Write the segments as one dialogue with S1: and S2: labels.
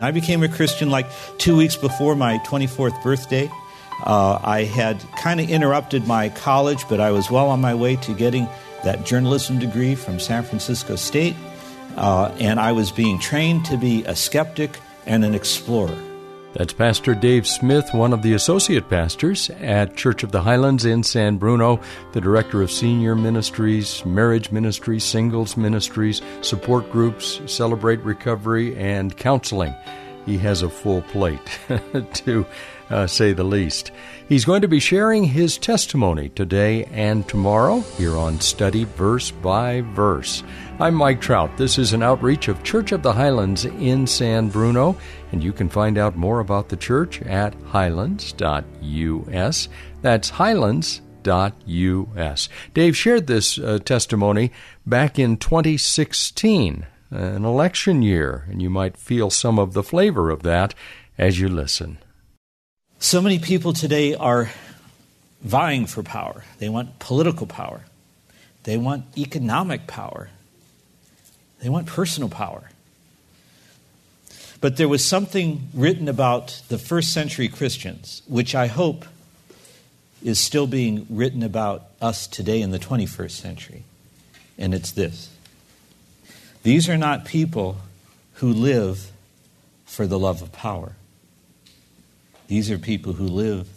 S1: I became a Christian like two weeks before my 24th birthday. Uh, I had kind of interrupted my college, but I was well on my way to getting that journalism degree from San Francisco State. Uh, and I was being trained to be a skeptic and an explorer.
S2: That's Pastor Dave Smith, one of the associate pastors at Church of the Highlands in San Bruno, the director of senior ministries, marriage ministries, singles ministries, support groups, celebrate recovery, and counseling. He has a full plate, to uh, say the least. He's going to be sharing his testimony today and tomorrow here on Study Verse by Verse. I'm Mike Trout. This is an outreach of Church of the Highlands in San Bruno, and you can find out more about the church at highlands.us. That's highlands.us. Dave shared this uh, testimony back in 2016, an election year, and you might feel some of the flavor of that as you listen.
S1: So many people today are vying for power. They want political power, they want economic power, they want personal power. But there was something written about the first century Christians, which I hope is still being written about us today in the 21st century. And it's this These are not people who live for the love of power, these are people who live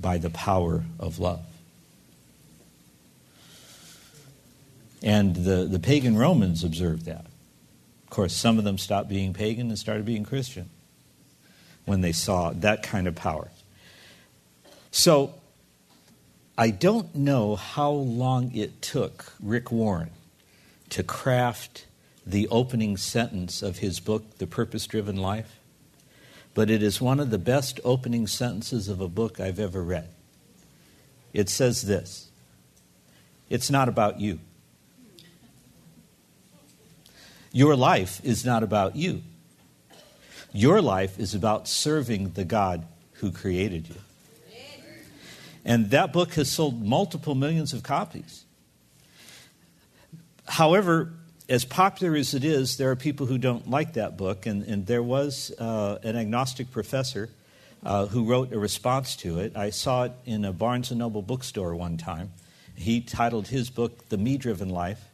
S1: by the power of love. And the, the pagan Romans observed that. Of course, some of them stopped being pagan and started being Christian when they saw that kind of power. So, I don't know how long it took Rick Warren to craft the opening sentence of his book, The Purpose Driven Life, but it is one of the best opening sentences of a book I've ever read. It says this It's not about you. Your life is not about you. Your life is about serving the God who created you. And that book has sold multiple millions of copies. However, as popular as it is, there are people who don't like that book, and, and there was uh, an agnostic professor uh, who wrote a response to it. I saw it in a Barnes and Noble bookstore one time. He titled his book "The Me-Driven Life,"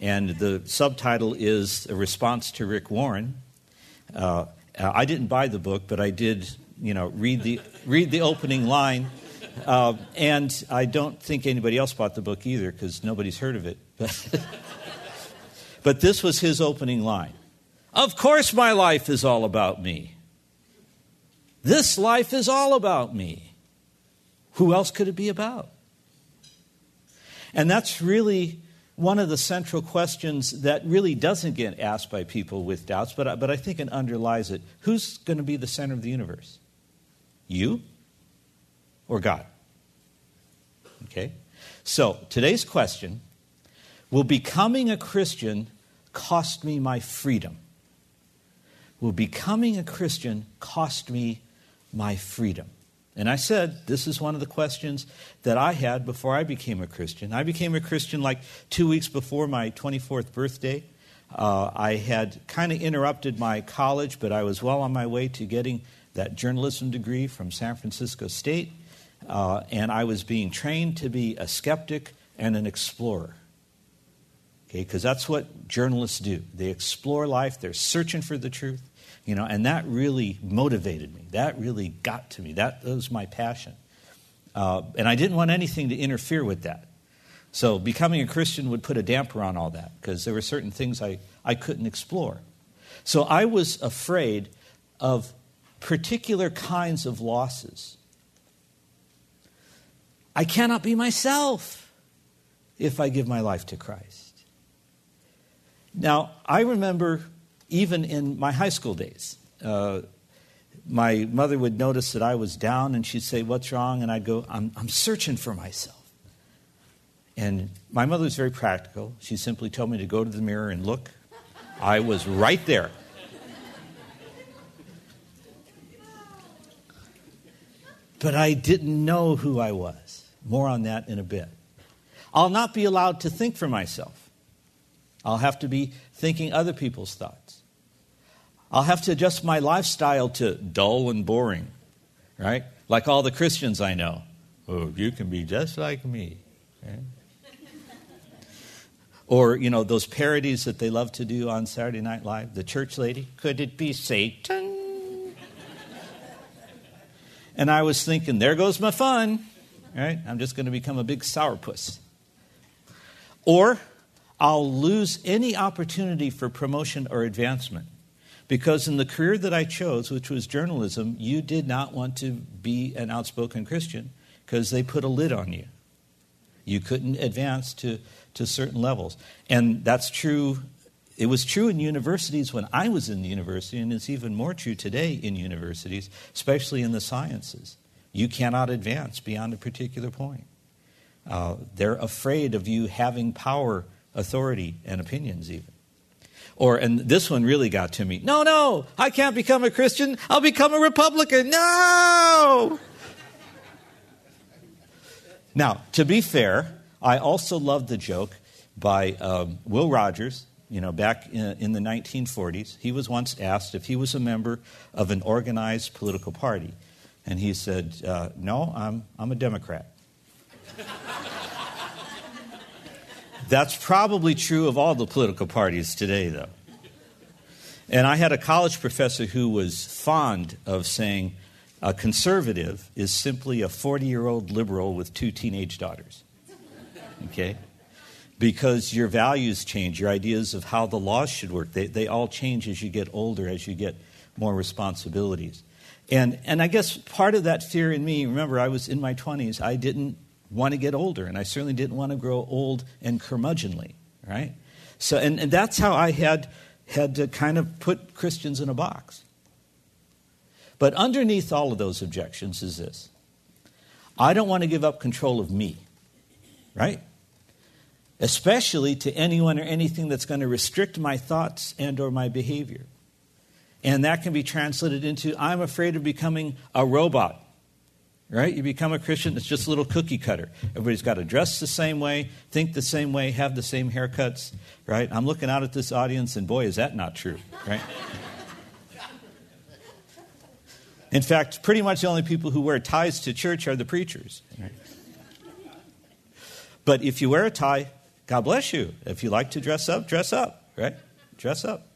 S1: and the subtitle is a response to Rick Warren. Uh, I didn't buy the book, but I did, you know, read the read the opening line. Uh, and I don't think anybody else bought the book either because nobody's heard of it. but this was his opening line. Of course, my life is all about me. This life is all about me. Who else could it be about? And that's really one of the central questions that really doesn't get asked by people with doubts, but, but I think it underlies it. Who's going to be the center of the universe? You or God? Okay? So, today's question Will becoming a Christian cost me my freedom? Will becoming a Christian cost me my freedom? And I said, this is one of the questions that I had before I became a Christian. I became a Christian like two weeks before my 24th birthday. Uh, I had kind of interrupted my college, but I was well on my way to getting that journalism degree from San Francisco State. Uh, and I was being trained to be a skeptic and an explorer. Okay, because that's what journalists do. They explore life, they're searching for the truth, you know, and that really motivated me. That really got to me. That, that was my passion. Uh, and I didn't want anything to interfere with that. So becoming a Christian would put a damper on all that because there were certain things I, I couldn't explore. So I was afraid of particular kinds of losses. I cannot be myself if I give my life to Christ. Now, I remember even in my high school days, uh, my mother would notice that I was down and she'd say, What's wrong? And I'd go, I'm, I'm searching for myself. And my mother was very practical. She simply told me to go to the mirror and look. I was right there. But I didn't know who I was. More on that in a bit. I'll not be allowed to think for myself. I'll have to be thinking other people's thoughts. I'll have to adjust my lifestyle to dull and boring, right? Like all the Christians I know. Oh, you can be just like me. Or, you know, those parodies that they love to do on Saturday Night Live. The church lady, could it be Satan? And I was thinking, there goes my fun, right? I'm just going to become a big sourpuss. Or I'll lose any opportunity for promotion or advancement. Because in the career that I chose, which was journalism, you did not want to be an outspoken Christian because they put a lid on you. You couldn't advance to to certain levels. And that's true. It was true in universities when I was in the university, and it's even more true today in universities, especially in the sciences. You cannot advance beyond a particular point. Uh, they're afraid of you having power, authority, and opinions, even. Or, and this one really got to me. No, no, I can't become a Christian. I'll become a Republican. No! now, to be fair, I also love the joke by um, Will Rogers, you know, back in, the 1940s. He was once asked if he was a member of an organized political party. And he said, uh, No, I'm, I'm a Democrat. That's probably true of all the political parties today, though. And I had a college professor who was fond of saying a conservative is simply a 40 year old liberal with two teenage daughters okay? Because your values change, your ideas of how the laws should work, they, they all change as you get older, as you get more responsibilities. And, and I guess part of that fear in me, remember, I was in my 20s, I didn't want to get older, and I certainly didn't want to grow old and curmudgeonly, right? So, and, and that's how I had, had to kind of put Christians in a box. But underneath all of those objections is this I don't want to give up control of me, right? Especially to anyone or anything that's going to restrict my thoughts and or my behavior. And that can be translated into I'm afraid of becoming a robot. Right? You become a Christian, it's just a little cookie cutter. Everybody's got to dress the same way, think the same way, have the same haircuts, right? I'm looking out at this audience and boy, is that not true, right? In fact, pretty much the only people who wear ties to church are the preachers. Right? But if you wear a tie, God bless you. If you like to dress up, dress up, right? Dress up.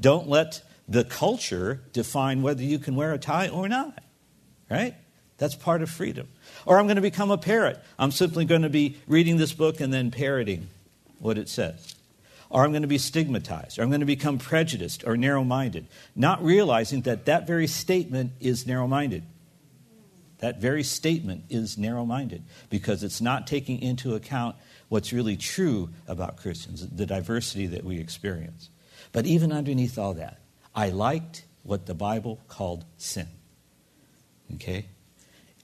S1: Don't let the culture define whether you can wear a tie or not, right? That's part of freedom. Or I'm going to become a parrot. I'm simply going to be reading this book and then parroting what it says. Or I'm going to be stigmatized. Or I'm going to become prejudiced or narrow minded, not realizing that that very statement is narrow minded. That very statement is narrow minded because it's not taking into account what's really true about Christians, the diversity that we experience. But even underneath all that, I liked what the Bible called sin. Okay?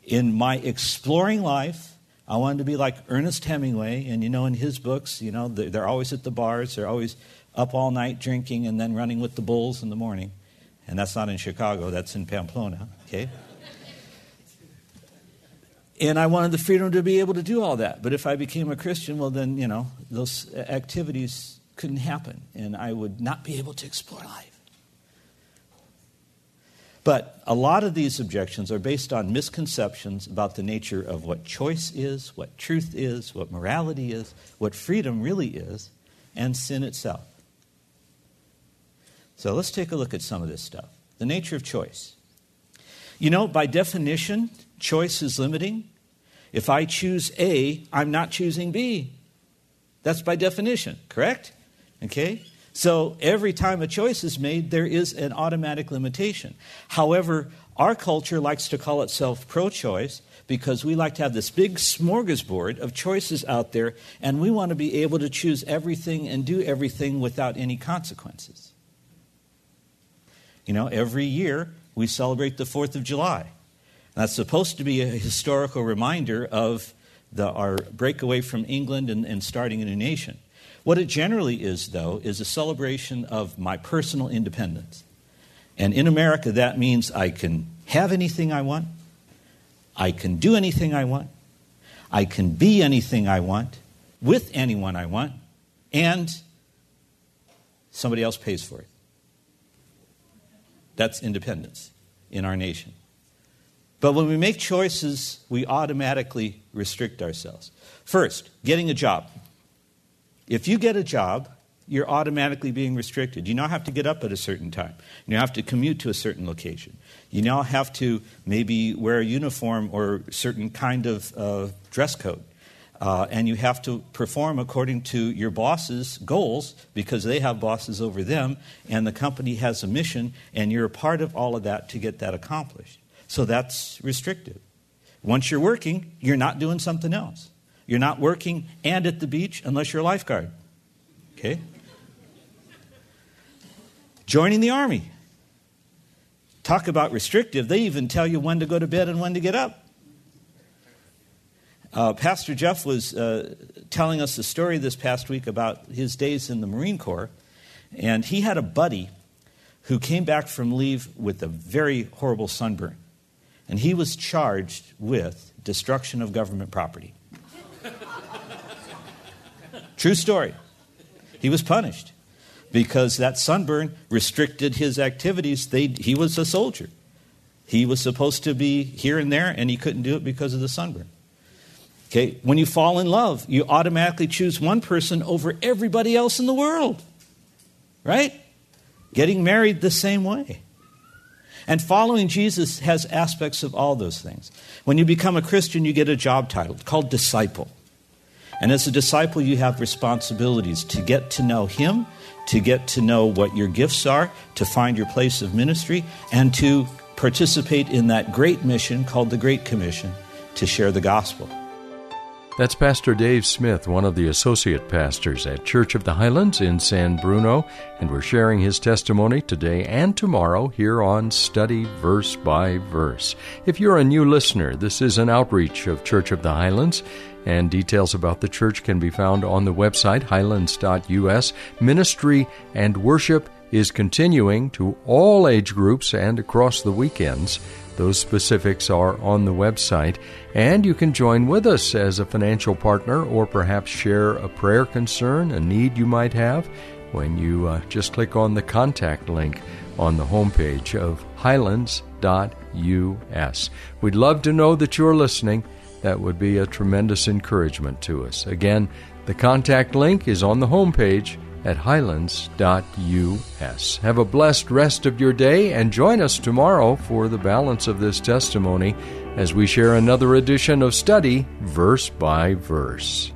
S1: In my exploring life, I wanted to be like Ernest Hemingway, and you know, in his books, you know, they're always at the bars, they're always up all night drinking and then running with the bulls in the morning. And that's not in Chicago, that's in Pamplona, okay? And I wanted the freedom to be able to do all that. But if I became a Christian, well, then, you know, those activities couldn't happen, and I would not be able to explore life. But a lot of these objections are based on misconceptions about the nature of what choice is, what truth is, what morality is, what freedom really is, and sin itself. So let's take a look at some of this stuff. The nature of choice. You know, by definition, choice is limiting. If I choose A, I'm not choosing B. That's by definition, correct? Okay? So every time a choice is made, there is an automatic limitation. However, our culture likes to call itself pro choice because we like to have this big smorgasbord of choices out there, and we want to be able to choose everything and do everything without any consequences. You know, every year we celebrate the 4th of July. That's supposed to be a historical reminder of the, our breakaway from England and, and starting a new nation. What it generally is, though, is a celebration of my personal independence. And in America, that means I can have anything I want, I can do anything I want, I can be anything I want, with anyone I want, and somebody else pays for it. That's independence in our nation. But when we make choices, we automatically restrict ourselves. First, getting a job. If you get a job, you're automatically being restricted. You now have to get up at a certain time. You now have to commute to a certain location. You now have to maybe wear a uniform or certain kind of uh, dress code. Uh, and you have to perform according to your boss's goals because they have bosses over them, and the company has a mission, and you're a part of all of that to get that accomplished. So that's restrictive. Once you're working, you're not doing something else. You're not working and at the beach unless you're a lifeguard. Okay? Joining the army. Talk about restrictive. They even tell you when to go to bed and when to get up. Uh, Pastor Jeff was uh, telling us a story this past week about his days in the Marine Corps, and he had a buddy who came back from leave with a very horrible sunburn, and he was charged with destruction of government property. True story. He was punished because that sunburn restricted his activities. They, he was a soldier. He was supposed to be here and there, and he couldn't do it because of the sunburn. Okay, when you fall in love, you automatically choose one person over everybody else in the world. Right? Getting married the same way. And following Jesus has aspects of all those things. When you become a Christian, you get a job title called disciple. And as a disciple, you have responsibilities to get to know Him, to get to know what your gifts are, to find your place of ministry, and to participate in that great mission called the Great Commission to share the gospel.
S2: That's Pastor Dave Smith, one of the associate pastors at Church of the Highlands in San Bruno, and we're sharing his testimony today and tomorrow here on Study Verse by Verse. If you're a new listener, this is an outreach of Church of the Highlands, and details about the church can be found on the website highlands.us. Ministry and worship is continuing to all age groups and across the weekends. Those specifics are on the website, and you can join with us as a financial partner or perhaps share a prayer concern, a need you might have, when you uh, just click on the contact link on the homepage of highlands.us. We'd love to know that you're listening. That would be a tremendous encouragement to us. Again, the contact link is on the homepage at highlands.us. Have a blessed rest of your day and join us tomorrow for the balance of this testimony as we share another edition of Study Verse by Verse.